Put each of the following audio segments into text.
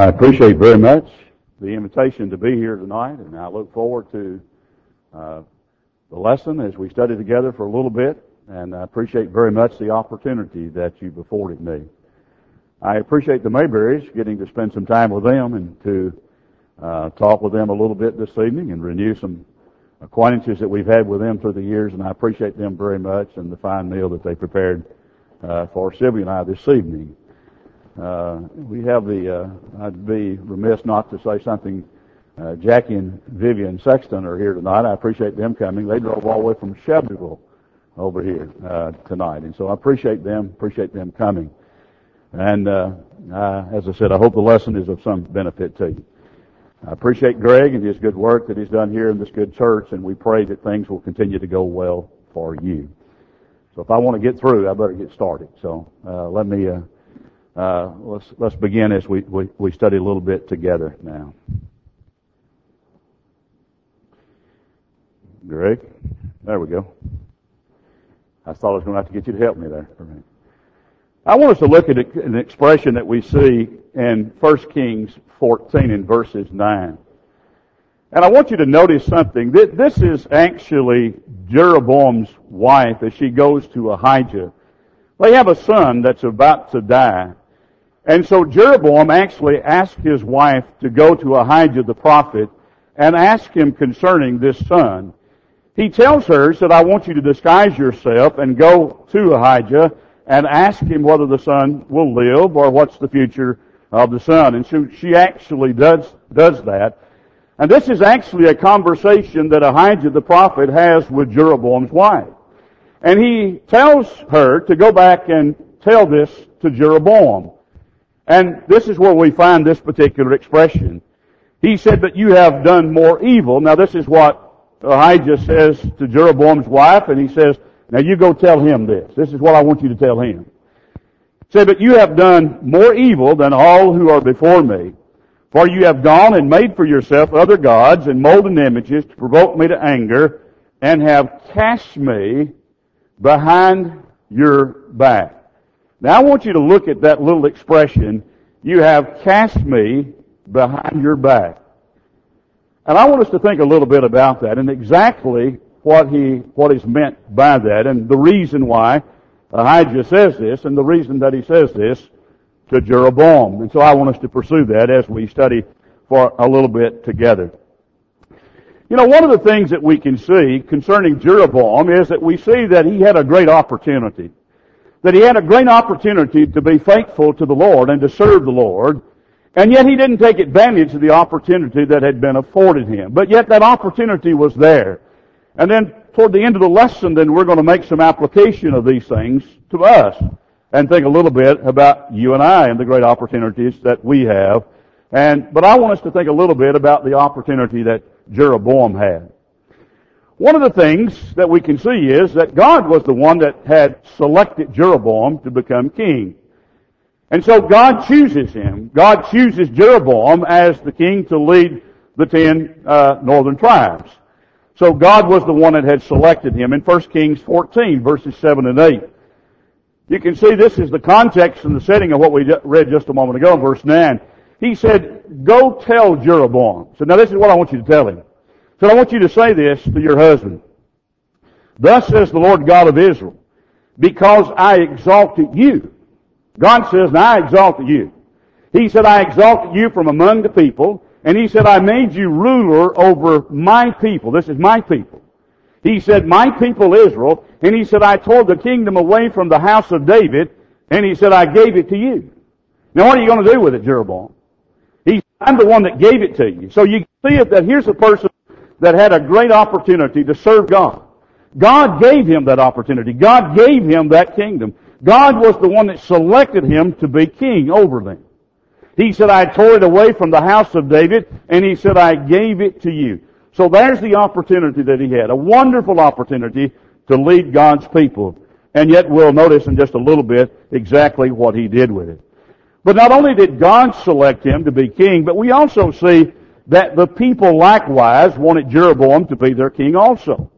I appreciate very much the invitation to be here tonight, and I look forward to uh, the lesson as we study together for a little bit, and I appreciate very much the opportunity that you've afforded me. I appreciate the Mayberries getting to spend some time with them and to uh, talk with them a little bit this evening and renew some acquaintances that we've had with them through the years, and I appreciate them very much and the fine meal that they prepared uh, for Sylvia and I this evening. Uh, we have the, uh, I'd be remiss not to say something. Uh, Jackie and Vivian Sexton are here tonight. I appreciate them coming. They drove all the way from Shelbyville over here uh, tonight, and so I appreciate them. Appreciate them coming. And uh, uh, as I said, I hope the lesson is of some benefit to you. I appreciate Greg and his good work that he's done here in this good church, and we pray that things will continue to go well for you. So if I want to get through, I better get started. So uh, let me uh, let's let's begin as we, we we study a little bit together now. Greg, there we go. I thought I was going to have to get you to help me there for a minute. I want us to look at an expression that we see in 1 Kings 14 in verses 9. And I want you to notice something. This is actually Jeroboam's wife as she goes to Ahijah. They have a son that's about to die. And so Jeroboam actually asked his wife to go to Ahijah the prophet and ask him concerning this son. He tells her, he said, I want you to disguise yourself and go to Ahijah and ask him whether the son will live or what's the future of the son. And so she actually does, does that. And this is actually a conversation that Ahijah the prophet has with Jeroboam's wife. And he tells her to go back and tell this to Jeroboam. And this is where we find this particular expression. He said, but you have done more evil. Now this is what Ahijah says to Jeroboam's wife, and he says, now you go tell him this. This is what I want you to tell him. Say, but you have done more evil than all who are before me. For you have gone and made for yourself other gods and molten images to provoke me to anger and have cast me behind your back. Now I want you to look at that little expression, you have cast me behind your back. And I want us to think a little bit about that and exactly what he, what is meant by that and the reason why Ahijah says this and the reason that he says this to Jeroboam. And so I want us to pursue that as we study for a little bit together. You know, one of the things that we can see concerning Jeroboam is that we see that he had a great opportunity. That he had a great opportunity to be faithful to the Lord and to serve the Lord. And yet he didn't take advantage of the opportunity that had been afforded him. But yet that opportunity was there. And then toward the end of the lesson, then we're going to make some application of these things to us and think a little bit about you and I and the great opportunities that we have. And, but I want us to think a little bit about the opportunity that Jeroboam had. One of the things that we can see is that God was the one that had selected Jeroboam to become king. And so God chooses him. God chooses Jeroboam as the king to lead the ten uh, northern tribes. So God was the one that had selected him in 1 Kings 14 verses 7 and 8. You can see this is the context and the setting of what we read just a moment ago in verse 9. He said, go tell Jeroboam. So now this is what I want you to tell him. So I want you to say this to your husband. Thus says the Lord God of Israel, because I exalted you. God says, I exalted you. He said, I exalted you from among the people, and He said, I made you ruler over my people. This is my people. He said, my people Israel, and he said, I tore the kingdom away from the house of David, and he said, I gave it to you. Now what are you going to do with it, Jeroboam? He I'm the one that gave it to you. So you see it that here's a person that had a great opportunity to serve God. God gave him that opportunity. God gave him that kingdom. God was the one that selected him to be king over them. He said, I tore it away from the house of David, and he said, I gave it to you. So there's the opportunity that he had. A wonderful opportunity to lead God's people. And yet we'll notice in just a little bit exactly what he did with it. But not only did God select him to be king, but we also see that the people likewise wanted Jeroboam to be their king also.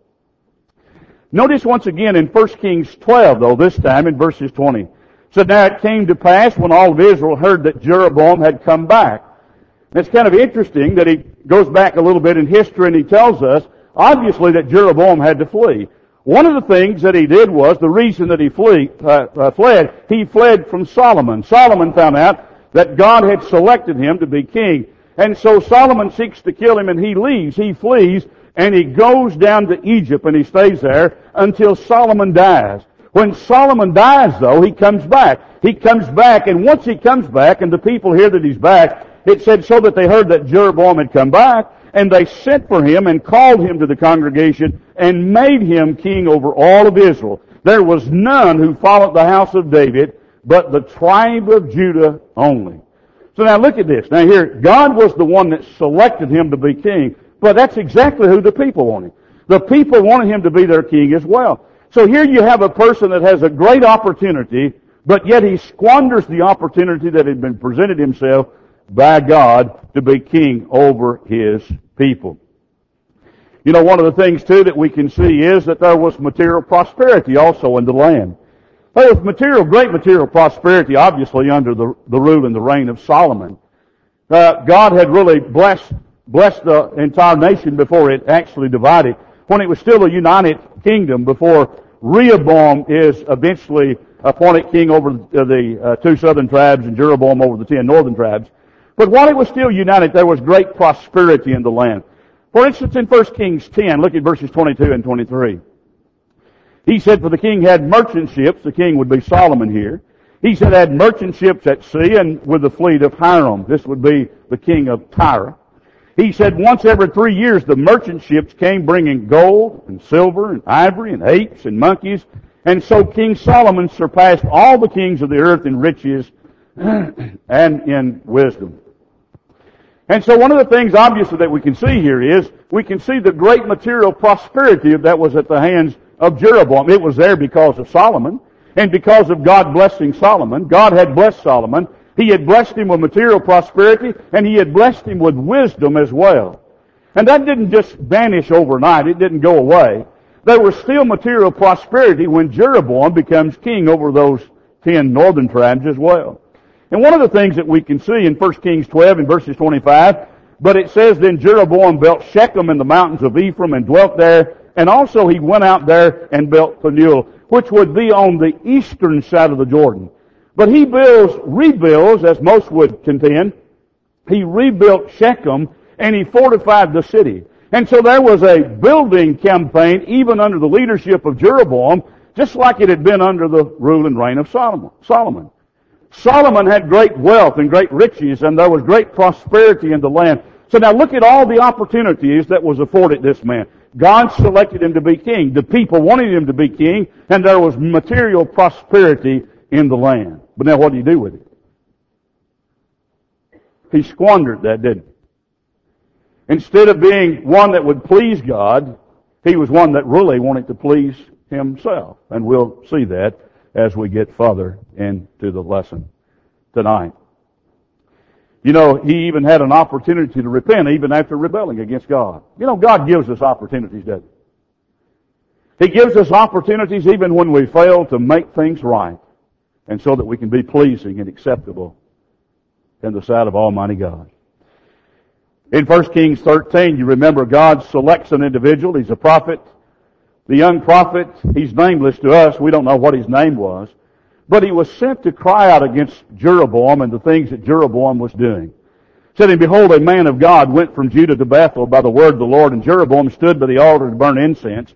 Notice once again in 1 Kings 12 though, this time in verses 20. So now it came to pass when all of Israel heard that Jeroboam had come back It's kind of interesting that he goes back a little bit in history and he tells us, obviously, that Jeroboam had to flee. One of the things that he did was, the reason that he flee, uh, uh, fled, he fled from Solomon. Solomon found out that God had selected him to be king. And so Solomon seeks to kill him and he leaves, he flees, and he goes down to Egypt and he stays there until Solomon dies. When Solomon dies though, he comes back. He comes back and once he comes back and the people hear that he's back, it said so that they heard that Jeroboam had come back and they sent for him and called him to the congregation and made him king over all of Israel. There was none who followed the house of David but the tribe of Judah only. So now look at this. Now here, God was the one that selected him to be king, but that's exactly who the people wanted. The people wanted him to be their king as well. So here you have a person that has a great opportunity, but yet he squanders the opportunity that had been presented himself by God to be king over his people. You know, one of the things too that we can see is that there was material prosperity also in the land. Was material, great material prosperity, obviously, under the, the rule and the reign of Solomon. Uh, God had really blessed, blessed the entire nation before it actually divided. When it was still a united kingdom, before Rehoboam is eventually appointed king over the uh, two southern tribes and Jeroboam over the ten northern tribes. But while it was still united, there was great prosperity in the land. For instance, in 1 Kings 10, look at verses 22 and 23. He said, for the king had merchant ships, the king would be Solomon here. He said had merchant ships at sea and with the fleet of Hiram. This would be the king of Tyre. He said once every three years the merchant ships came bringing gold and silver and ivory and apes and monkeys. And so King Solomon surpassed all the kings of the earth in riches and in wisdom. And so one of the things obviously that we can see here is we can see the great material prosperity that was at the hands of Jeroboam. It was there because of Solomon and because of God blessing Solomon. God had blessed Solomon. He had blessed him with material prosperity and he had blessed him with wisdom as well. And that didn't just vanish overnight. It didn't go away. There was still material prosperity when Jeroboam becomes king over those ten northern tribes as well. And one of the things that we can see in 1 Kings 12 and verses 25, but it says, Then Jeroboam built Shechem in the mountains of Ephraim and dwelt there, and also he went out there and built Peniel, which would be on the eastern side of the Jordan. But he builds, rebuilds, as most would contend, he rebuilt Shechem and he fortified the city. And so there was a building campaign even under the leadership of Jeroboam, just like it had been under the rule and reign of Solomon. Solomon had great wealth and great riches, and there was great prosperity in the land. So now look at all the opportunities that was afforded this man. God selected him to be king. The people wanted him to be king, and there was material prosperity in the land. But now what do you do with it? He squandered that, didn't he? Instead of being one that would please God, he was one that really wanted to please himself. And we'll see that as we get further into the lesson tonight. You know, he even had an opportunity to repent even after rebelling against God. You know, God gives us opportunities, doesn't he? He gives us opportunities even when we fail to make things right and so that we can be pleasing and acceptable in the sight of Almighty God. In 1 Kings 13, you remember God selects an individual. He's a prophet. The young prophet, he's nameless to us. We don't know what his name was. But he was sent to cry out against Jeroboam and the things that Jeroboam was doing. Said, and behold, a man of God went from Judah to Bethel by the word of the Lord, and Jeroboam stood by the altar to burn incense.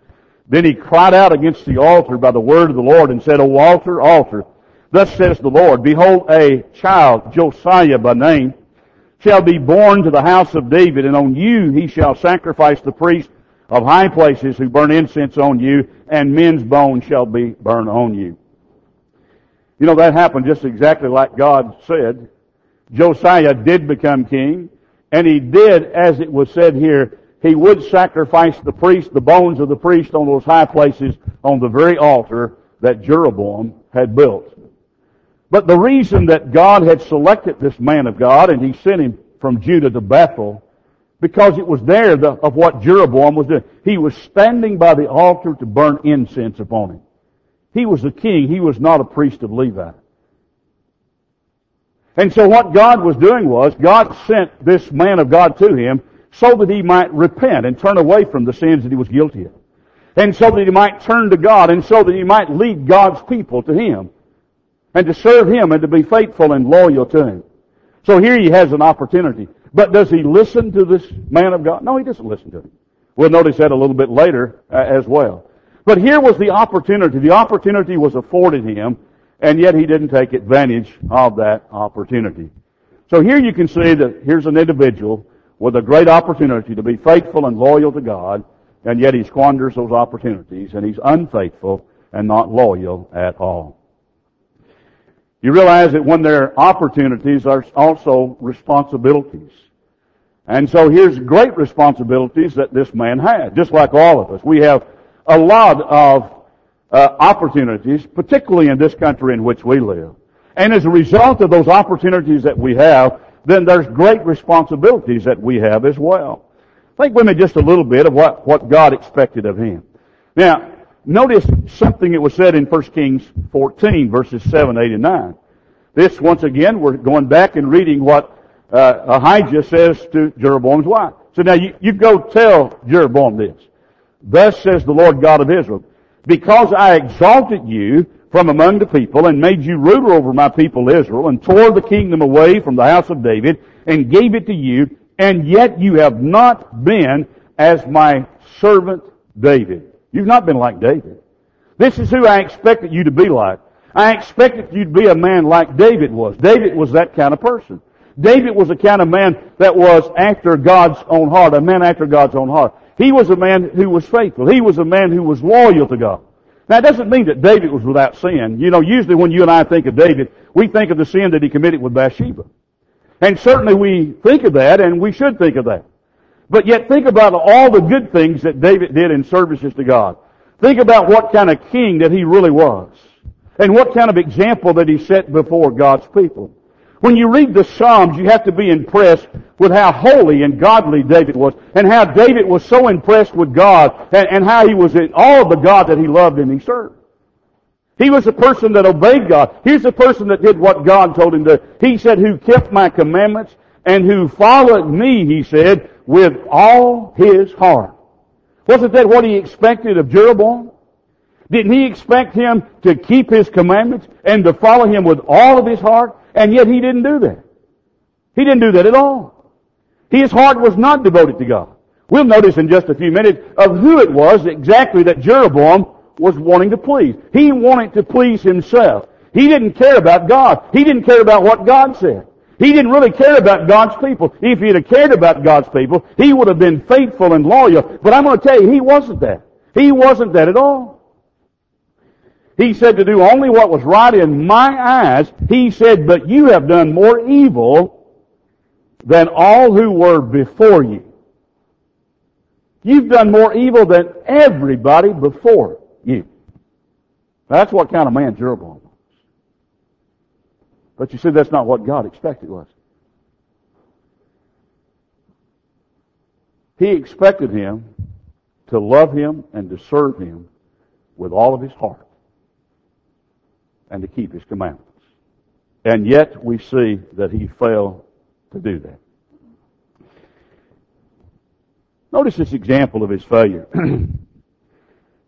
Then he cried out against the altar by the word of the Lord and said, O altar, altar, thus says the Lord, behold, a child, Josiah by name, shall be born to the house of David, and on you he shall sacrifice the priest of high places who burn incense on you, and men's bones shall be burned on you. You know, that happened just exactly like God said. Josiah did become king, and he did, as it was said here, he would sacrifice the priest, the bones of the priest on those high places on the very altar that Jeroboam had built. But the reason that God had selected this man of God and he sent him from Judah to Bethel because it was there the, of what Jeroboam was doing. He was standing by the altar to burn incense upon him. He was a king. He was not a priest of Levi. And so what God was doing was, God sent this man of God to him so that he might repent and turn away from the sins that he was guilty of. And so that he might turn to God and so that he might lead God's people to him and to serve him and to be faithful and loyal to him. So here he has an opportunity. But does he listen to this man of God? No, he doesn't listen to him. We'll notice that a little bit later uh, as well. But here was the opportunity. The opportunity was afforded him, and yet he didn't take advantage of that opportunity. So here you can see that here's an individual with a great opportunity to be faithful and loyal to God, and yet he squanders those opportunities, and he's unfaithful and not loyal at all. You realize that when there are opportunities, there's also responsibilities. And so here's great responsibilities that this man had, just like all of us. We have a lot of uh, opportunities, particularly in this country in which we live. And as a result of those opportunities that we have, then there's great responsibilities that we have as well. Think with me just a little bit of what, what God expected of him. Now, notice something that was said in 1 Kings 14 verses 7, 8, and 9. This, once again, we're going back and reading what uh, Ahijah says to Jeroboam's wife. So now you, you go tell Jeroboam this. Thus says the Lord God of Israel, because I exalted you from among the people and made you ruler over my people Israel and tore the kingdom away from the house of David and gave it to you, and yet you have not been as my servant David. You've not been like David. This is who I expected you to be like. I expected you to be a man like David was. David was that kind of person. David was the kind of man that was after God's own heart, a man after God's own heart. He was a man who was faithful. He was a man who was loyal to God. Now, it doesn't mean that David was without sin. You know, usually when you and I think of David, we think of the sin that he committed with Bathsheba. And certainly we think of that, and we should think of that. But yet think about all the good things that David did in services to God. Think about what kind of king that he really was. And what kind of example that he set before God's people. When you read the Psalms, you have to be impressed with how holy and godly David was, and how David was so impressed with God, and, and how he was in all of the God that he loved and he served. He was a person that obeyed God. Here's a person that did what God told him to. He said, who kept my commandments and who followed me, he said, with all his heart. Wasn't that what he expected of Jeroboam? Didn't he expect him to keep his commandments and to follow him with all of his heart? And yet he didn't do that. He didn't do that at all. His heart was not devoted to God. We'll notice in just a few minutes of who it was exactly that Jeroboam was wanting to please. He wanted to please himself. He didn't care about God. He didn't care about what God said. He didn't really care about God's people. If he'd have cared about God's people, he would have been faithful and loyal. But I'm going to tell you, he wasn't that. He wasn't that at all. He said to do only what was right in my eyes. He said, but you have done more evil than all who were before you. You've done more evil than everybody before you. That's what kind of man Jeroboam was. But you see, that's not what God expected, was He expected him to love him and to serve him with all of his heart and to keep his commandments. And yet we see that he failed to do that. Notice this example of his failure. In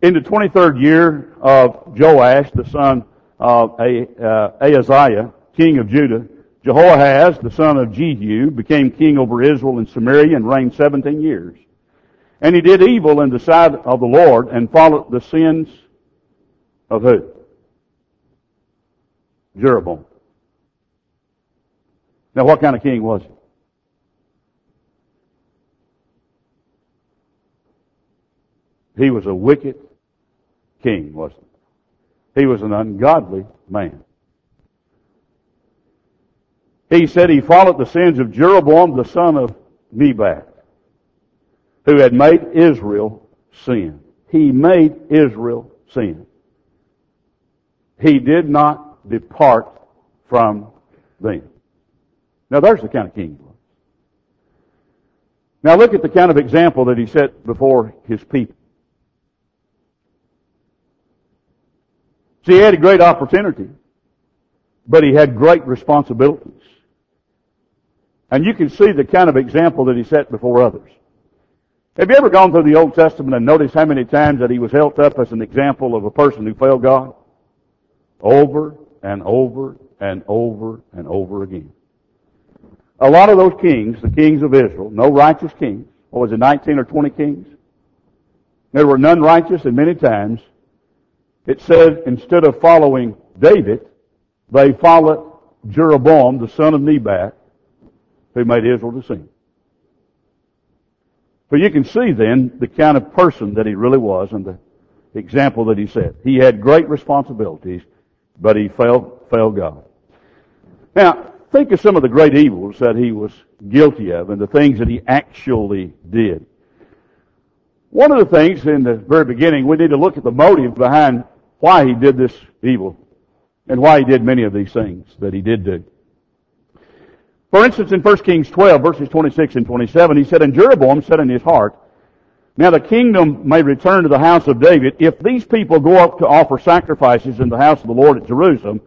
the 23rd year of Joash, the son of uh, Ahaziah, king of Judah, Jehoahaz, the son of Jehu, became king over Israel and Samaria and reigned 17 years. And he did evil in the sight of the Lord and followed the sins of who? Jeroboam. Now, what kind of king was he? He was a wicked king, wasn't he? He was an ungodly man. He said he followed the sins of Jeroboam, the son of Nebat, who had made Israel sin. He made Israel sin. He did not depart from them. Now there's the kind of king. Now look at the kind of example that he set before his people. See, he had a great opportunity, but he had great responsibilities. And you can see the kind of example that he set before others. Have you ever gone through the Old Testament and noticed how many times that he was held up as an example of a person who failed God? Over and over and over and over again. A lot of those kings, the kings of Israel, no righteous kings, what was it, 19 or 20 kings? There were none righteous and many times it said instead of following David, they followed Jeroboam, the son of Nebat, who made Israel to sin. But you can see then the kind of person that he really was and the example that he set. He had great responsibilities, but he failed, failed God. Now, think of some of the great evils that he was guilty of and the things that he actually did. One of the things in the very beginning, we need to look at the motive behind why he did this evil and why he did many of these things that he did do. For instance, in 1 Kings 12, verses 26 and 27, he said, And Jeroboam said in his heart, Now the kingdom may return to the house of David. If these people go up to offer sacrifices in the house of the Lord at Jerusalem,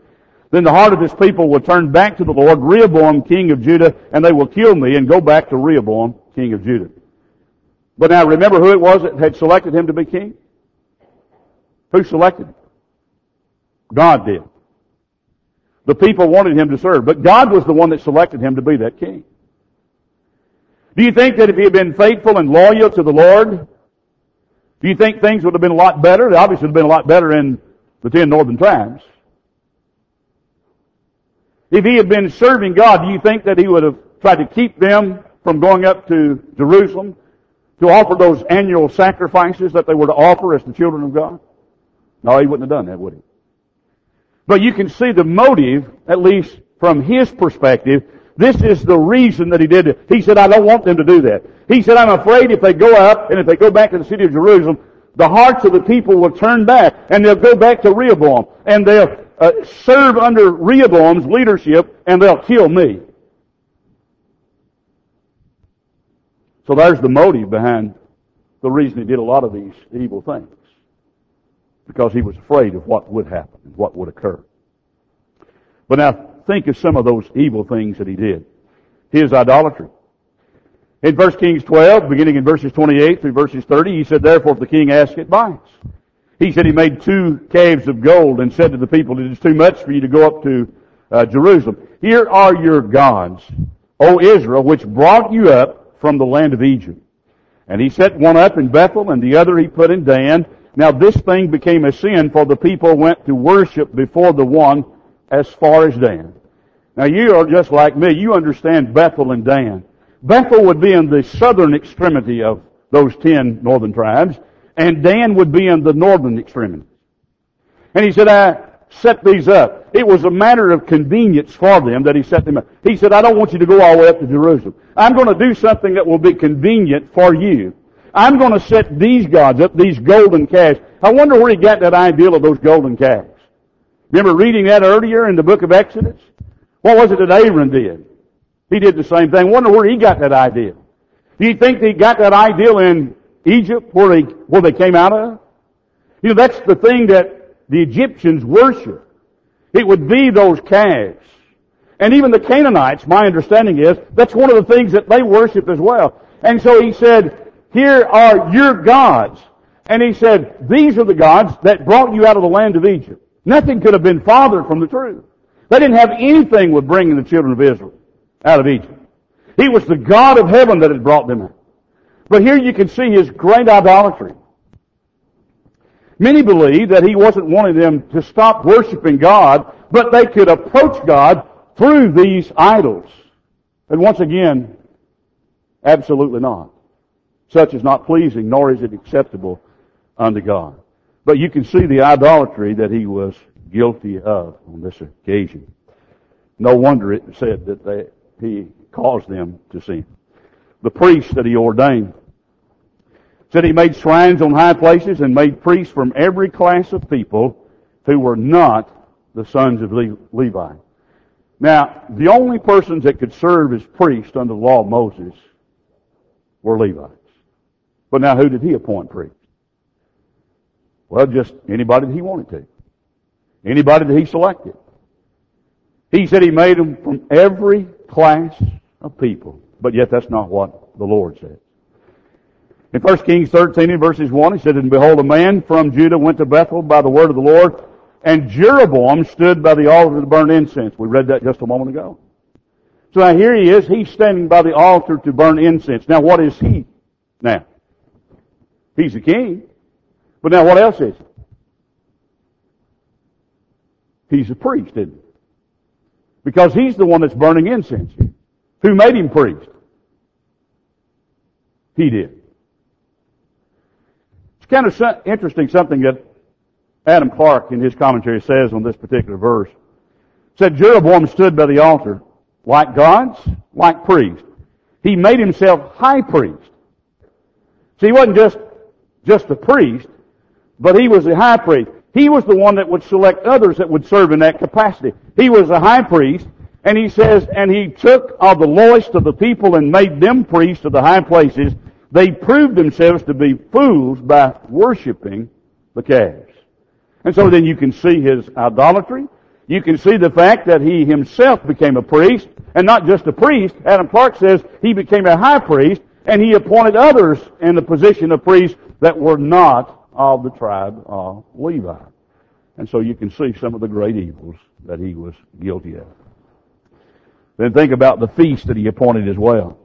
then the heart of this people will turn back to the Lord, Rehoboam, king of Judah, and they will kill me and go back to Rehoboam, king of Judah. But now remember who it was that had selected him to be king? Who selected him? God did. The people wanted him to serve, but God was the one that selected him to be that king. Do you think that if he had been faithful and loyal to the Lord, do you think things would have been a lot better? They obviously would have been a lot better in the ten northern tribes. If he had been serving God, do you think that he would have tried to keep them from going up to Jerusalem to offer those annual sacrifices that they were to offer as the children of God? No, he wouldn't have done that, would he? But you can see the motive, at least from his perspective. This is the reason that he did it. He said, I don't want them to do that. He said, I'm afraid if they go up and if they go back to the city of Jerusalem, the hearts of the people will turn back and they'll go back to Rehoboam and they'll uh, serve under Rehoboam's leadership and they'll kill me. So there's the motive behind the reason he did a lot of these evil things because he was afraid of what would happen and what would occur. But now think of some of those evil things that he did. His idolatry. In 1 Kings 12, beginning in verses 28 through verses 30, he said, Therefore if the king asked it, buys. He said he made two calves of gold and said to the people, It is too much for you to go up to uh, Jerusalem. Here are your gods, O Israel, which brought you up from the land of Egypt. And he set one up in Bethel and the other he put in Dan. Now this thing became a sin for the people went to worship before the one as far as Dan. Now you are just like me. You understand Bethel and Dan. Bethel would be in the southern extremity of those ten northern tribes, and Dan would be in the northern extremity. And he said, I set these up. It was a matter of convenience for them that he set them up. He said, I don't want you to go all the way up to Jerusalem. I'm going to do something that will be convenient for you. I'm going to set these gods up, these golden calves. I wonder where he got that idea of those golden calves. Remember reading that earlier in the book of Exodus? What was it that Aaron did? He did the same thing. Wonder where he got that idea. Do you think he got that idea in Egypt where they, where they came out of? You know, that's the thing that the Egyptians worship. It would be those calves. And even the Canaanites, my understanding is, that's one of the things that they worship as well. And so he said, here are your gods. And he said, these are the gods that brought you out of the land of Egypt. Nothing could have been farther from the truth. They didn't have anything with bringing the children of Israel out of Egypt. He was the God of heaven that had brought them out. But here you can see his great idolatry. Many believe that he wasn't wanting them to stop worshiping God, but they could approach God through these idols. And once again, absolutely not. Such is not pleasing, nor is it acceptable unto God. But you can see the idolatry that he was guilty of on this occasion. No wonder it said that they, he caused them to sin. The priests that he ordained said he made shrines on high places and made priests from every class of people who were not the sons of Levi. Now, the only persons that could serve as priests under the law of Moses were Levites. But now who did he appoint priest? Well, just anybody that he wanted to. Anybody that he selected. He said he made them from every class of people. But yet that's not what the Lord said. In 1 Kings 13 in verses 1, he said, And behold, a man from Judah went to Bethel by the word of the Lord, and Jeroboam stood by the altar to burn incense. We read that just a moment ago. So now here he is, he's standing by the altar to burn incense. Now what is he now? He's the king. But now what else is he? He's a priest, isn't he? Because he's the one that's burning incense here. Who made him priest? He did. It's kind of interesting something that Adam Clarke in his commentary says on this particular verse. Said Jeroboam stood by the altar like gods, like priests. He made himself high priest. See, he wasn't just, just a priest, but he was the high priest. He was the one that would select others that would serve in that capacity. He was the high priest, and he says, and he took of the lowest of the people and made them priests of the high places. They proved themselves to be fools by worshiping the calves. And so then you can see his idolatry. You can see the fact that he himself became a priest, and not just a priest. Adam Clarke says he became a high priest, and he appointed others in the position of priests that were not of the tribe of Levi. And so you can see some of the great evils that he was guilty of. Then think about the feast that he appointed as well.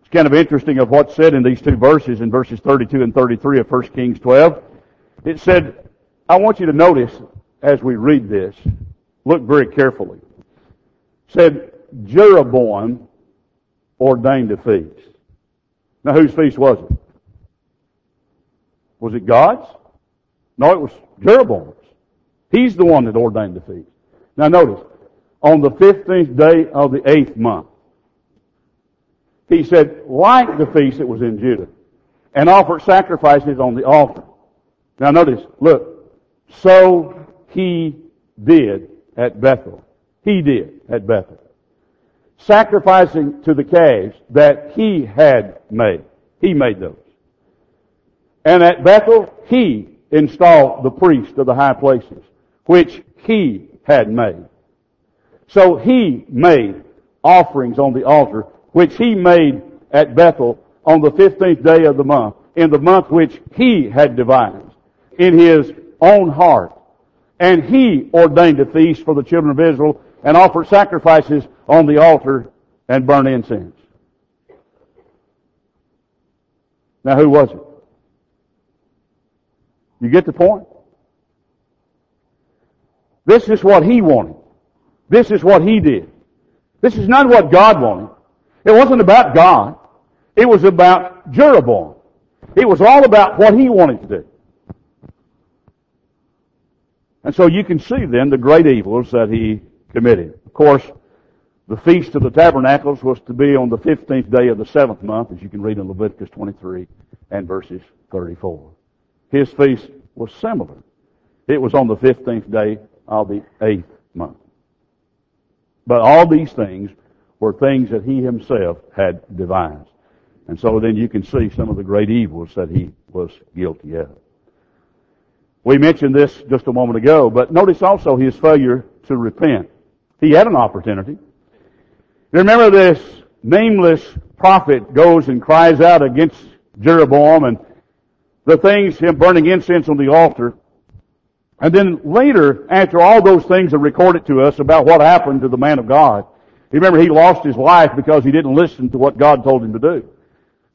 It's kind of interesting of what's said in these two verses, in verses 32 and 33 of 1 Kings 12. It said, I want you to notice as we read this, look very carefully. It said, Jeroboam ordained a feast. Now whose feast was it? Was it God's? No, it was Jeroboam's. He's the one that ordained the feast. Now notice, on the 15th day of the eighth month, he said, like the feast that was in Judah, and offered sacrifices on the altar. Now notice, look, so he did at Bethel. He did at Bethel. Sacrificing to the calves that he had made. He made those. And at Bethel, he installed the priest of the high places, which he had made. So he made offerings on the altar, which he made at Bethel on the 15th day of the month, in the month which he had devised, in his own heart. And he ordained a feast for the children of Israel and offered sacrifices on the altar and burnt incense. Now who was it? You get the point? This is what he wanted. This is what he did. This is not what God wanted. It wasn't about God. It was about Jeroboam. It was all about what he wanted to do. And so you can see then the great evils that he committed. Of course, the Feast of the Tabernacles was to be on the 15th day of the seventh month, as you can read in Leviticus 23 and verses 34. His feast was similar. It was on the 15th day of the eighth month. But all these things were things that he himself had devised. And so then you can see some of the great evils that he was guilty of. We mentioned this just a moment ago, but notice also his failure to repent. He had an opportunity. Remember this nameless prophet goes and cries out against Jeroboam and the things, him burning incense on the altar. And then later, after all those things are recorded to us about what happened to the man of God, you remember he lost his life because he didn't listen to what God told him to do.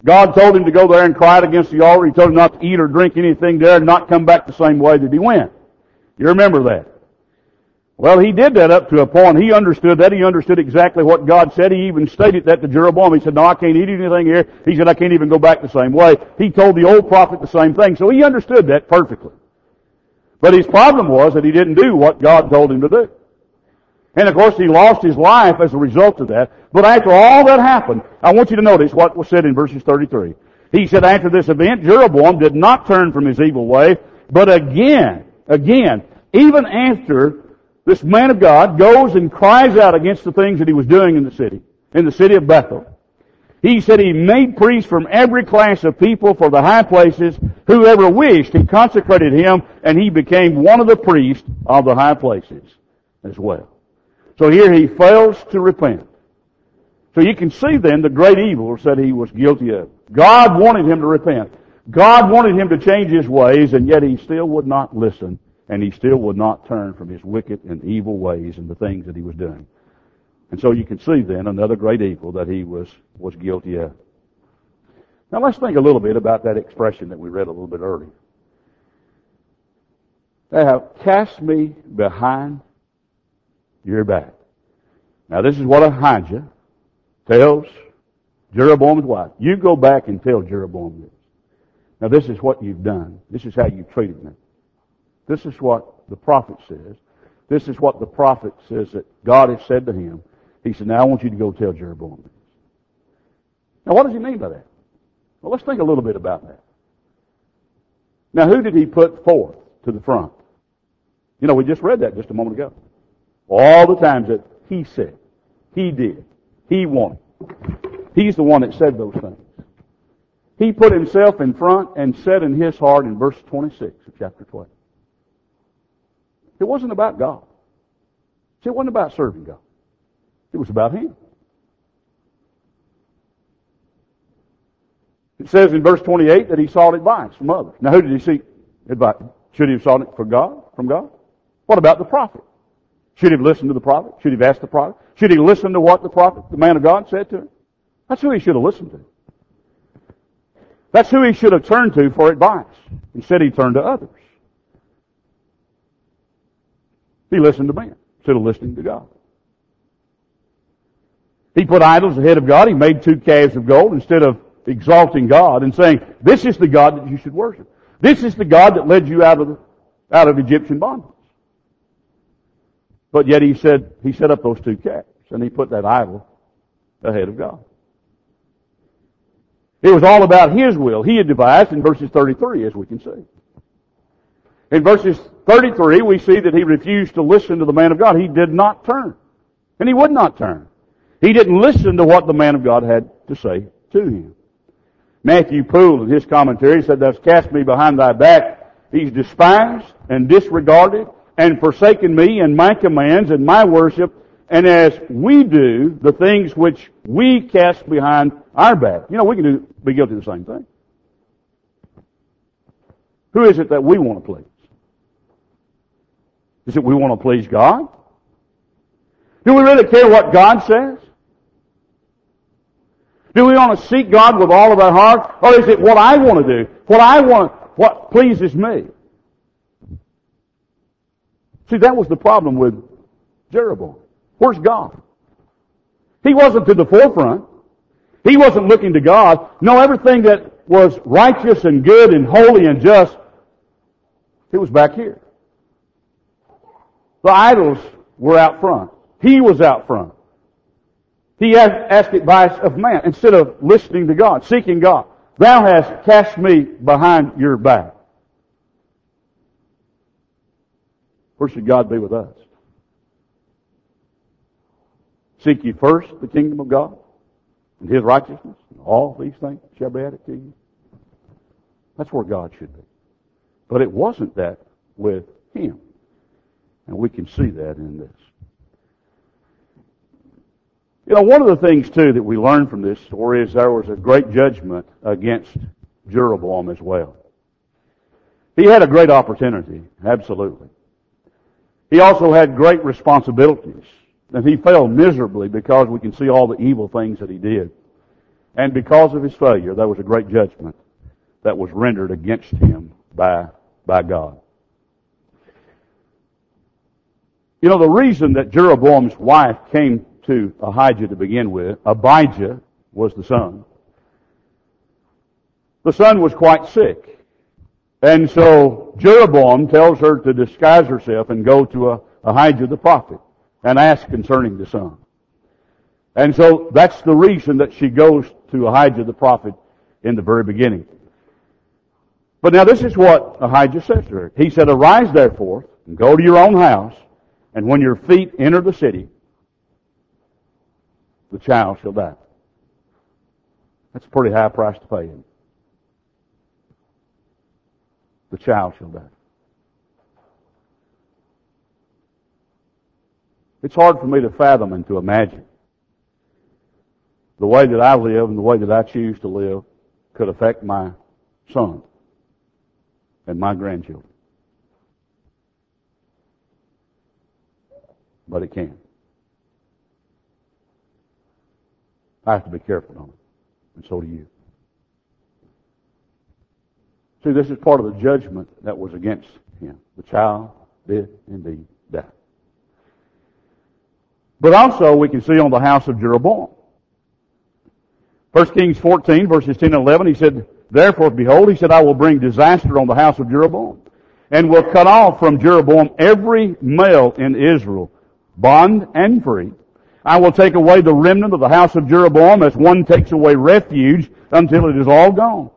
God told him to go there and cry out against the altar. He told him not to eat or drink anything there and not come back the same way that he went. You remember that. Well, he did that up to a point. He understood that. He understood exactly what God said. He even stated that to Jeroboam. He said, no, I can't eat anything here. He said, I can't even go back the same way. He told the old prophet the same thing. So he understood that perfectly. But his problem was that he didn't do what God told him to do. And of course he lost his life as a result of that. But after all that happened, I want you to notice what was said in verses 33. He said, after this event, Jeroboam did not turn from his evil way, but again, again, even after this man of God goes and cries out against the things that he was doing in the city, in the city of Bethel. He said he made priests from every class of people for the high places. Whoever wished, he consecrated him, and he became one of the priests of the high places as well. So here he fails to repent. So you can see then the great evils that he was guilty of. God wanted him to repent. God wanted him to change his ways, and yet he still would not listen, and he still would not turn from his wicked and evil ways and the things that he was doing. And so you can see then another great evil that he was, was guilty of. Now let's think a little bit about that expression that we read a little bit earlier. They have cast me behind your back. Now this is what Ahijah tells Jeroboam's wife. You go back and tell Jeroboam this. Now this is what you've done. This is how you treated me. This is what the prophet says. This is what the prophet says that God has said to him. He said, now I want you to go tell Jeroboam this. Now what does he mean by that? Well, let's think a little bit about that. Now who did he put forth to the front? You know, we just read that just a moment ago. All the times that he said, he did, he wanted. He's the one that said those things. He put himself in front and said in his heart in verse 26 of chapter 12. It wasn't about God. It wasn't about serving God. It was about him. It says in verse 28 that he sought advice from others. Now who did he seek advice? Should he have sought it for God, from God? What about the prophet? Should he have listened to the prophet? Should he have asked the prophet? Should he listen to what the prophet, the man of God, said to him? That's who he should have listened to. That's who he should have turned to for advice. Instead, he turned to others. He listened to man instead of listening to God. He put idols ahead of God. He made two calves of gold instead of exalting God and saying, this is the God that you should worship. This is the God that led you out of, out of Egyptian bondage. But yet he said, he set up those two calves and he put that idol ahead of God. It was all about his will. He had devised in verses 33, as we can see. In verses 33, we see that he refused to listen to the man of God. He did not turn. And he would not turn. He didn't listen to what the man of God had to say to him. Matthew Poole, in his commentary, said, Thou hast cast me behind thy back. He's despised and disregarded and forsaken me and my commands and my worship and as we do the things which we cast behind our back. You know, we can do, be guilty of the same thing. Who is it that we want to please? Is it we want to please God? Do we really care what God says? Do we want to seek God with all of our heart? Or is it what I want to do? What I want, what pleases me? See, that was the problem with Jeroboam. Where's God? He wasn't to the forefront. He wasn't looking to God. No, everything that was righteous and good and holy and just, it was back here. The idols were out front. He was out front. He asked advice of man instead of listening to God, seeking God. Thou hast cast me behind your back. Where should God be with us? Seek ye first the kingdom of God and His righteousness, and all these things shall be added to you. That's where God should be. But it wasn't that with Him. And we can see that in this. You know, one of the things too that we learn from this story is there was a great judgment against Jeroboam as well. He had a great opportunity, absolutely. He also had great responsibilities. And he failed miserably because we can see all the evil things that he did. And because of his failure, there was a great judgment that was rendered against him by, by God. You know, the reason that Jeroboam's wife came to Ahijah to begin with, Abijah was the son. The son was quite sick. And so Jeroboam tells her to disguise herself and go to uh, Ahijah the prophet and ask concerning the son. And so that's the reason that she goes to Ahijah the prophet in the very beginning. But now this is what Ahijah says to her. He said, Arise therefore and go to your own house, and when your feet enter the city, the child shall die. That's a pretty high price to pay him. The child shall die. It's hard for me to fathom and to imagine the way that I live and the way that I choose to live could affect my son and my grandchildren. But it can. I have to be careful on it. And so do you. See, this is part of the judgment that was against him. The child did indeed die. But also we can see on the house of Jeroboam. 1 Kings 14 verses 10 and 11, he said, Therefore, behold, he said, I will bring disaster on the house of Jeroboam, and will cut off from Jeroboam every male in Israel, bond and free. I will take away the remnant of the house of Jeroboam as one takes away refuge until it is all gone.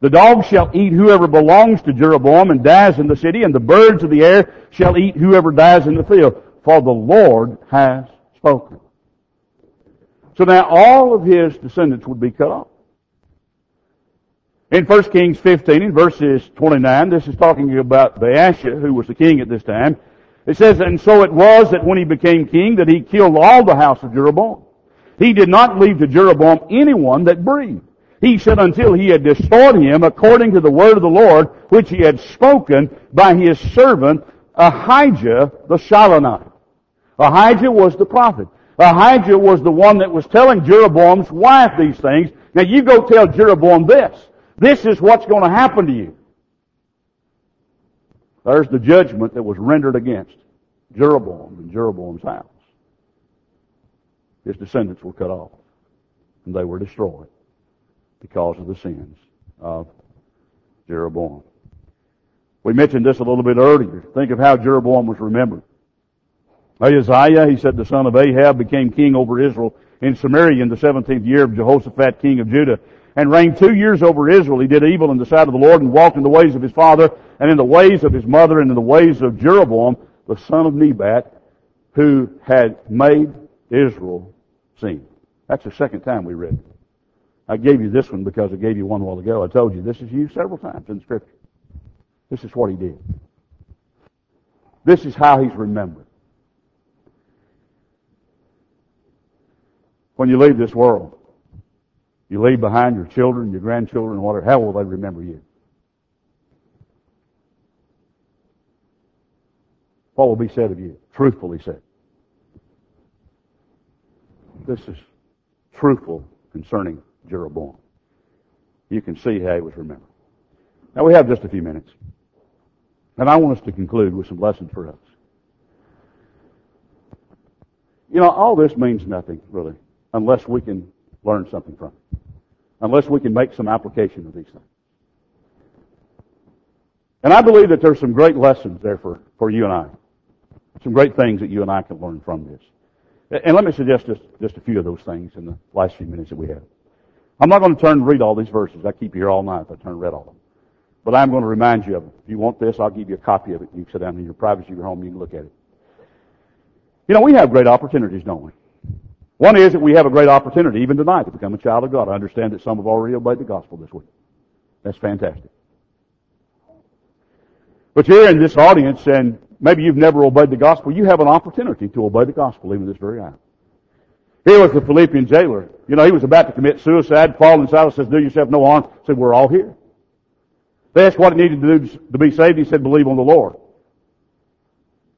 The dog shall eat whoever belongs to Jeroboam and dies in the city, and the birds of the air shall eat whoever dies in the field. For the Lord has spoken. So now all of his descendants would be cut off. In 1 Kings 15, in verses 29, this is talking about Baasha, who was the king at this time. It says, And so it was that when he became king, that he killed all the house of Jeroboam. He did not leave to Jeroboam anyone that breathed. He said until he had destroyed him according to the word of the Lord, which he had spoken by his servant Ahijah the Shilonite. Ahijah was the prophet. Ahijah was the one that was telling Jeroboam's wife these things. Now you go tell Jeroboam this. This is what's going to happen to you. There's the judgment that was rendered against Jeroboam and Jeroboam's house. His descendants were cut off and they were destroyed because of the sins of Jeroboam. We mentioned this a little bit earlier. Think of how Jeroboam was remembered. Ahaziah, he said, the son of Ahab became king over Israel in Samaria in the 17th year of Jehoshaphat, king of Judah, and reigned two years over Israel. He did evil in the sight of the Lord and walked in the ways of his father and in the ways of his mother and in the ways of Jeroboam, the son of Nebat, who had made Israel sin. That's the second time we read it. I gave you this one because I gave you one while ago. I told you this is used several times in Scripture. This is what he did. This is how he's remembered. When you leave this world, you leave behind your children, your grandchildren, whatever, how will they remember you? What will be said of you? Truthfully said. This is truthful concerning Jeroboam. You can see how he was remembered. Now we have just a few minutes. And I want us to conclude with some lessons for us. You know, all this means nothing, really, unless we can learn something from it. Unless we can make some application of these things. And I believe that there's some great lessons there for, for you and I. Some great things that you and I can learn from this. And let me suggest just, just a few of those things in the last few minutes that we have. I'm not going to turn and read all these verses. I keep you here all night if I turn and read all of them. But I'm going to remind you of them. If you want this, I'll give you a copy of it. You can sit down in your privacy of your home. You can look at it. You know, we have great opportunities, don't we? One is that we have a great opportunity, even tonight, to become a child of God. I understand that some have already obeyed the gospel this week. That's fantastic. But you're in this audience and maybe you've never obeyed the gospel. You have an opportunity to obey the gospel even this very hour. Here was the Philippian jailer. You know, he was about to commit suicide. Paul and Silas says, do yourself no harm. Said, we're all here. They asked what he needed to do to be saved. He said, believe on the Lord.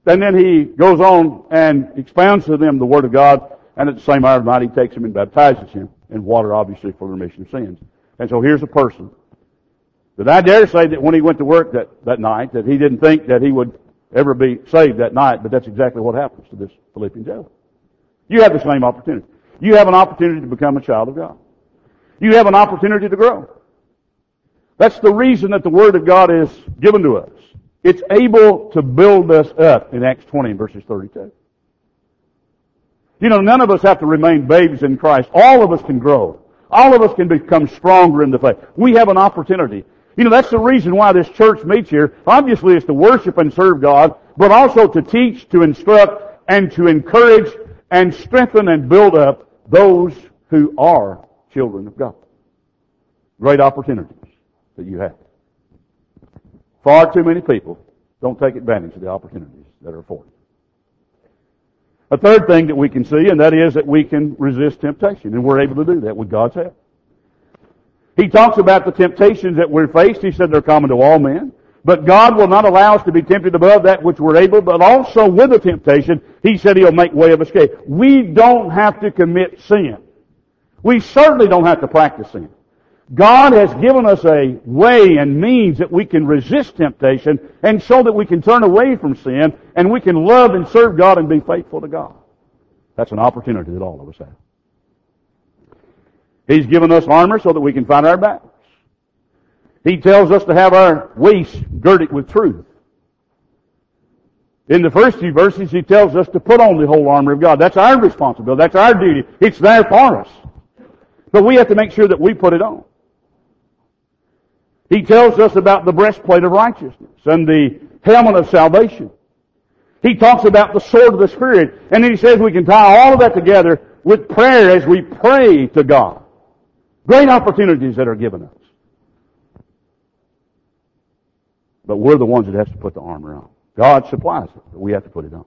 And then he goes on and expounds to them the Word of God. And at the same hour of night, he takes him and baptizes him in water, obviously, for the remission of sins. And so here's a person that I dare say that when he went to work that, that night, that he didn't think that he would ever be saved that night, but that's exactly what happens to this Philippian jailer. You have the same opportunity. You have an opportunity to become a child of God. You have an opportunity to grow. That's the reason that the Word of God is given to us. It's able to build us up in Acts 20 verses 32. You know, none of us have to remain babes in Christ. All of us can grow. All of us can become stronger in the faith. We have an opportunity. You know, that's the reason why this church meets here. Obviously, it's to worship and serve God, but also to teach, to instruct, and to encourage and strengthen and build up those who are children of God. Great opportunities that you have. Far too many people don't take advantage of the opportunities that are afforded. A third thing that we can see, and that is that we can resist temptation, and we're able to do that with God's help. He talks about the temptations that we're faced. He said they're common to all men. But God will not allow us to be tempted above that which we're able, but also with the temptation, He said He'll make way of escape. We don't have to commit sin. We certainly don't have to practice sin. God has given us a way and means that we can resist temptation and so that we can turn away from sin and we can love and serve God and be faithful to God. That's an opportunity that all of us have. He's given us armor so that we can fight our battles. He tells us to have our waist girded with truth. In the first few verses, he tells us to put on the whole armor of God. That's our responsibility. That's our duty. It's there for us. But we have to make sure that we put it on. He tells us about the breastplate of righteousness and the helmet of salvation. He talks about the sword of the Spirit. And then he says we can tie all of that together with prayer as we pray to God. Great opportunities that are given us. But we're the ones that have to put the armor on. God supplies it, but we have to put it on.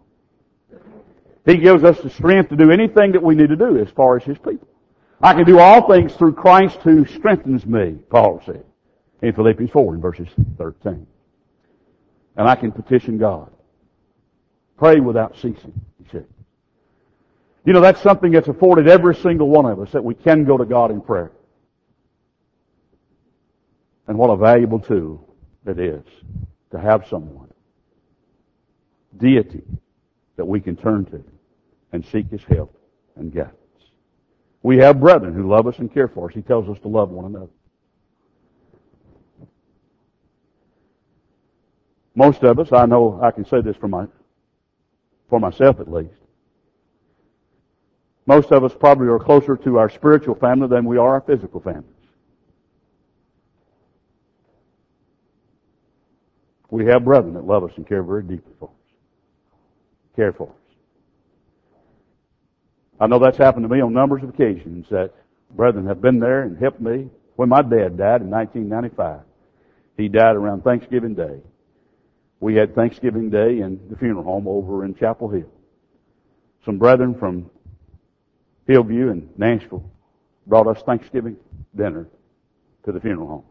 He gives us the strength to do anything that we need to do as far as His people. I can do all things through Christ who strengthens me, Paul said in Philippians 4 in verses 13. And I can petition God. Pray without ceasing, he said. You know, that's something that's afforded every single one of us, that we can go to God in prayer. And what a valuable tool it is to have someone, deity, that we can turn to and seek His help and guidance. We have brethren who love us and care for us. He tells us to love one another. Most of us, I know I can say this for my, for myself at least. Most of us probably are closer to our spiritual family than we are our physical families. We have brethren that love us and care very deeply for us. Care for us. I know that's happened to me on numbers of occasions that brethren have been there and helped me. When my dad died in 1995, he died around Thanksgiving Day. We had Thanksgiving Day in the funeral home over in Chapel Hill. Some brethren from Hillview and Nashville brought us Thanksgiving dinner to the funeral home.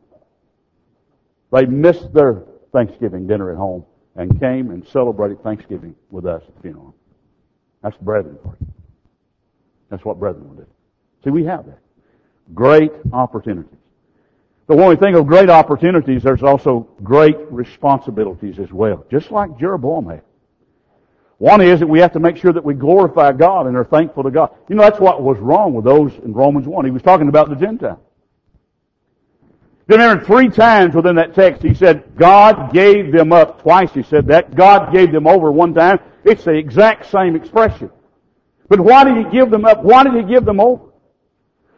They missed their Thanksgiving dinner at home and came and celebrated Thanksgiving with us at the funeral home. That's brethren for you. That's what brethren will do. See, we have that. Great opportunities. But when we think of great opportunities, there's also great responsibilities as well, just like Jeroboam had. One is that we have to make sure that we glorify God and are thankful to God. You know, that's what was wrong with those in Romans 1. He was talking about the Gentiles. Remember, three times within that text, he said, God gave them up. Twice he said that. God gave them over one time. It's the exact same expression. But why did he give them up? Why did he give them over?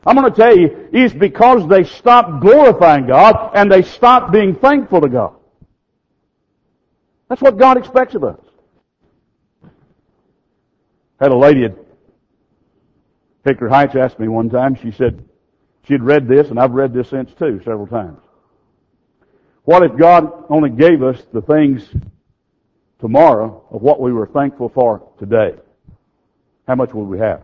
I'm going to tell you, is because they stopped glorifying God and they stopped being thankful to God. That's what God expects of us. Had a lady at Hickory Heights ask me one time, she said, she had read this, and I've read this since too, several times. What if God only gave us the things tomorrow of what we were thankful for today? How much would we have?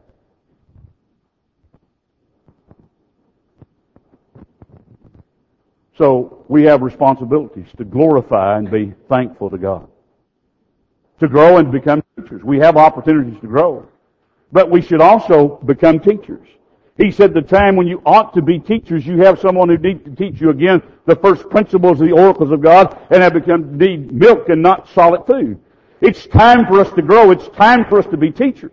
So we have responsibilities to glorify and be thankful to God. To grow and become teachers. We have opportunities to grow. But we should also become teachers. He said the time when you ought to be teachers, you have someone who needs to teach you again the first principles of the oracles of God and have become need milk and not solid food. It's time for us to grow. It's time for us to be teachers.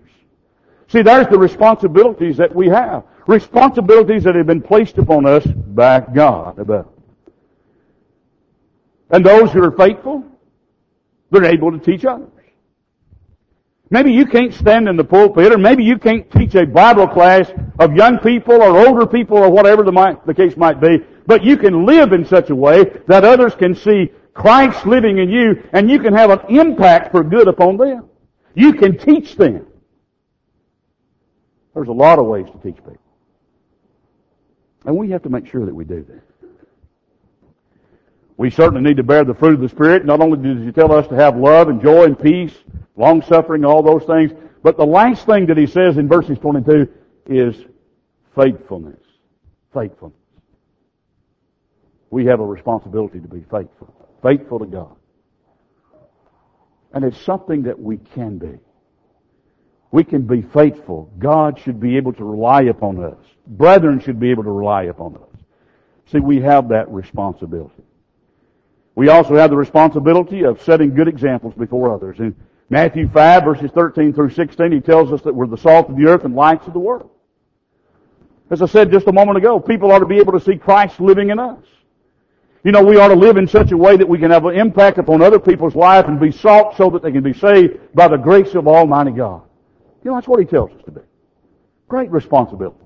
See, there's the responsibilities that we have. Responsibilities that have been placed upon us by God about. And those who are faithful, they're able to teach others. Maybe you can't stand in the pulpit, or maybe you can't teach a Bible class of young people or older people or whatever the, might, the case might be, but you can live in such a way that others can see Christ living in you, and you can have an impact for good upon them. You can teach them. There's a lot of ways to teach people. And we have to make sure that we do that. We certainly need to bear the fruit of the Spirit. Not only does He tell us to have love and joy and peace, long suffering, all those things, But the last thing that he says in verses 22 is faithfulness. Faithfulness. We have a responsibility to be faithful. Faithful to God. And it's something that we can be. We can be faithful. God should be able to rely upon us. Brethren should be able to rely upon us. See, we have that responsibility. We also have the responsibility of setting good examples before others. In Matthew 5 verses 13 through 16, he tells us that we're the salt of the earth and lights of the world. As I said just a moment ago, people ought to be able to see Christ living in us. You know, we ought to live in such a way that we can have an impact upon other people's life and be salt so that they can be saved by the grace of Almighty God. You know, that's what He tells us to be. Great responsibilities.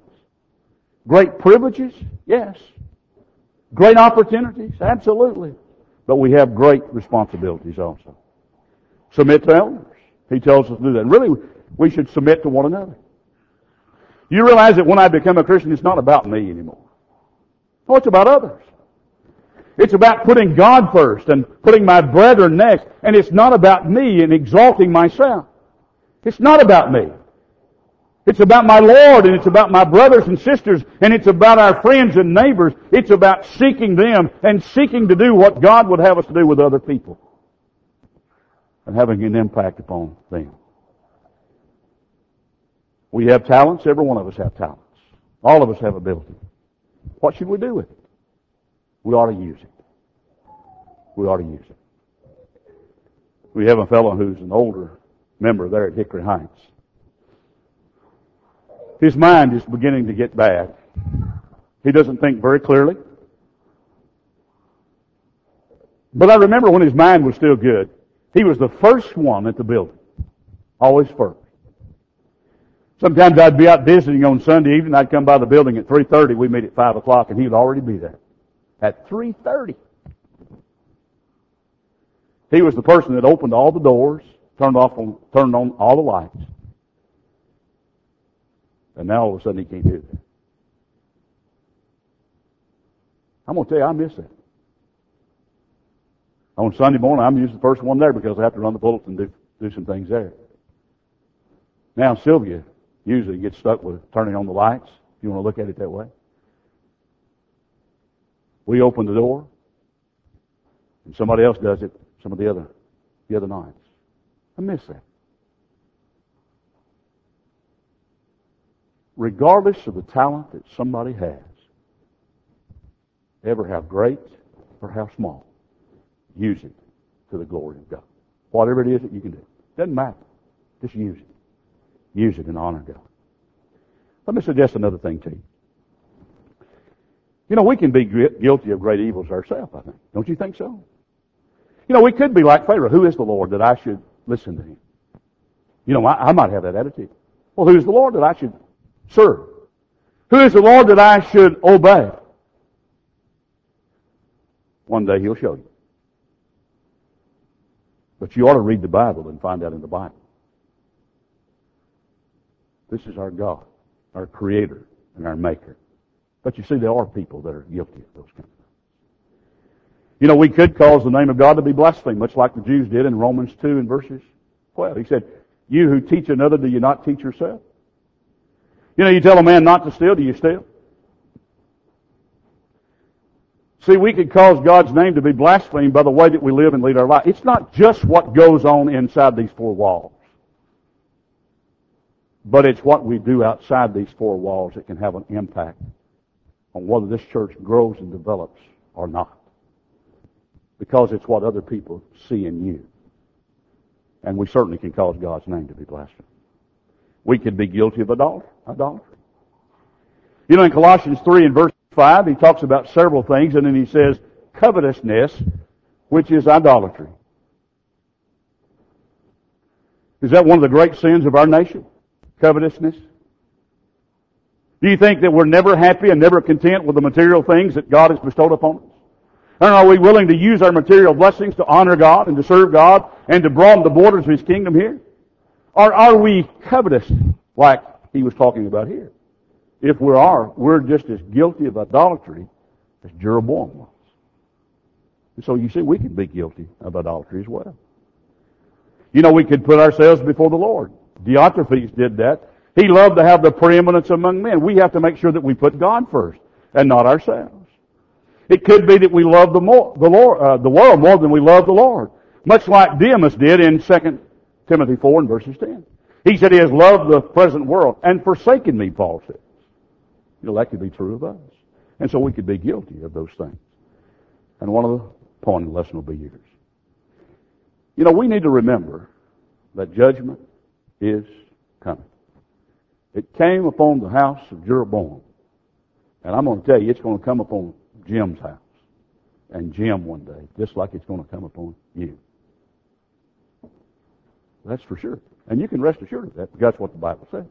Great privileges? Yes. Great opportunities? Absolutely. But we have great responsibilities also. Submit to elders. He tells us to do that. And really, we should submit to one another. You realize that when I become a Christian, it's not about me anymore. It's about others. It's about putting God first and putting my brethren next. And it's not about me and exalting myself. It's not about me. It's about my Lord and it's about my brothers and sisters and it's about our friends and neighbors. It's about seeking them and seeking to do what God would have us to do with other people. And having an impact upon them. We have talents. Every one of us have talents. All of us have ability. What should we do with it? We ought to use it. We ought to use it. We have a fellow who's an older member there at Hickory Heights. His mind is beginning to get bad. He doesn't think very clearly. But I remember when his mind was still good, he was the first one at the building. Always first. Sometimes I'd be out visiting on Sunday evening. I'd come by the building at 3.30. We'd meet at 5 o'clock and he would already be there. At 3.30. He was the person that opened all the doors, turned off on, turned on all the lights. And now all of a sudden he can't do that. I'm going to tell you, I miss that. On Sunday morning, I'm usually the first one there because I have to run the bulletin and do, do some things there. Now Sylvia usually gets stuck with turning on the lights, if you want to look at it that way. We open the door, and somebody else does it some of the other, the other nights. I miss that. Regardless of the talent that somebody has, ever how great or how small, use it to the glory of God. Whatever it is that you can do. Doesn't matter. Just use it. Use it and honor God. Let me suggest another thing to you. You know, we can be guilty of great evils ourselves, I think. Don't you think so? You know, we could be like Pharaoh. Who is the Lord that I should listen to him? You know, I, I might have that attitude. Well, who is the Lord that I should serve? Who is the Lord that I should obey? One day He'll show you. But you ought to read the Bible and find out in the Bible. This is our God, our Creator, and our Maker. But you see, there are people that are guilty of those kinds of things. You know, we could cause the name of God to be blasphemed, much like the Jews did in Romans 2 and verses 12. He said, You who teach another, do you not teach yourself? You know, you tell a man not to steal, do you steal? See, we could cause God's name to be blasphemed by the way that we live and lead our life. It's not just what goes on inside these four walls. But it's what we do outside these four walls that can have an impact on whether this church grows and develops or not. Because it's what other people see in you. And we certainly can cause God's name to be blasphemed. We could be guilty of idolatry. You know, in Colossians 3 and verse 5, he talks about several things, and then he says, covetousness, which is idolatry. Is that one of the great sins of our nation? Covetousness? Do you think that we're never happy and never content with the material things that God has bestowed upon us? And are we willing to use our material blessings to honor God and to serve God and to broaden the borders of His kingdom here? Or are we covetous, like he was talking about here? If we are, we're just as guilty of idolatry as Jeroboam was. And so you see, we can be guilty of idolatry as well. You know, we could put ourselves before the Lord, Diotrephes did that. He loved to have the preeminence among men. We have to make sure that we put God first and not ourselves. It could be that we love the, more, the, Lord, uh, the world more than we love the Lord. Much like Demas did in 2 Timothy 4 and verses 10. He said he has loved the present world and forsaken me, Paul says. You know, that could be true of us. And so we could be guilty of those things. And one of the point the lesson will be yours. You know, we need to remember that judgment is coming. It came upon the house of Jeroboam. And I'm going to tell you, it's going to come upon Jim's house. And Jim one day, just like it's going to come upon you. That's for sure. And you can rest assured of that because that's what the Bible says.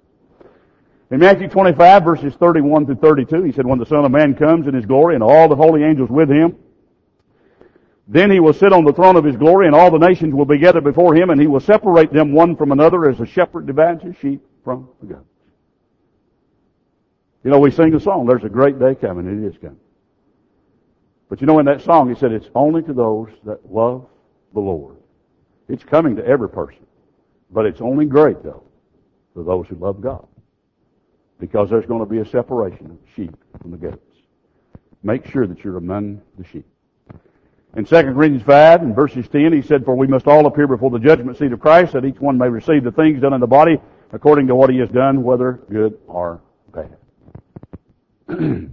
In Matthew 25 verses 31 through 32, he said, When the Son of Man comes in his glory and all the holy angels with him, then he will sit on the throne of his glory and all the nations will be gathered before him and he will separate them one from another as a shepherd divides his sheep from the goats. You know, we sing the song, there's a great day coming, it is coming. But you know, in that song, he said, it's only to those that love the Lord. It's coming to every person. But it's only great, though, for those who love God. Because there's going to be a separation of sheep from the goats. Make sure that you're among the sheep. In 2 Corinthians 5 and verses 10, he said, For we must all appear before the judgment seat of Christ, that each one may receive the things done in the body according to what he has done, whether good or bad.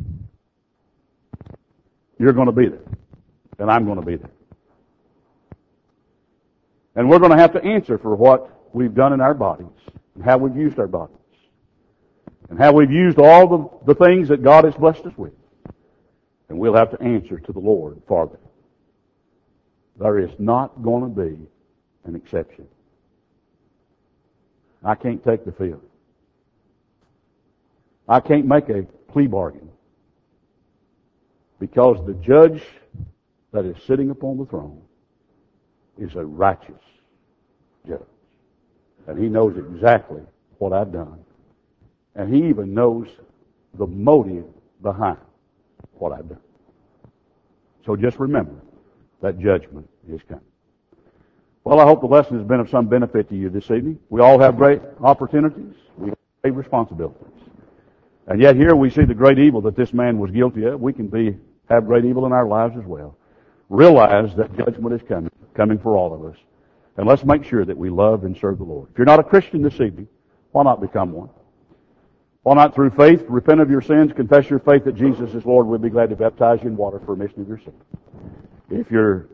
You're going to be there. And I'm going to be there. And we're going to have to answer for what we've done in our bodies and how we've used our bodies and how we've used all the, the things that God has blessed us with. And we'll have to answer to the Lord for them. There is not going to be an exception. I can't take the field. I can't make a plea bargain because the judge that is sitting upon the throne is a righteous judge. And he knows exactly what I've done. And he even knows the motive behind what I've done. So just remember that judgment is coming. Well, I hope the lesson has been of some benefit to you this evening. We all have great opportunities. We have great responsibilities. And yet here we see the great evil that this man was guilty of. We can be, have great evil in our lives as well. Realize that judgment is coming, coming for all of us. And let's make sure that we love and serve the Lord. If you're not a Christian this evening, why not become one? Why not through faith, repent of your sins, confess your faith that Jesus is Lord, we'll be glad to baptize you in water for remission of your sins. If you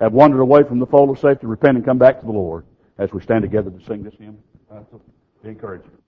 have wandered away from the fold of safety, repent and come back to the Lord as we stand together to sing this hymn. Uh, encouragement.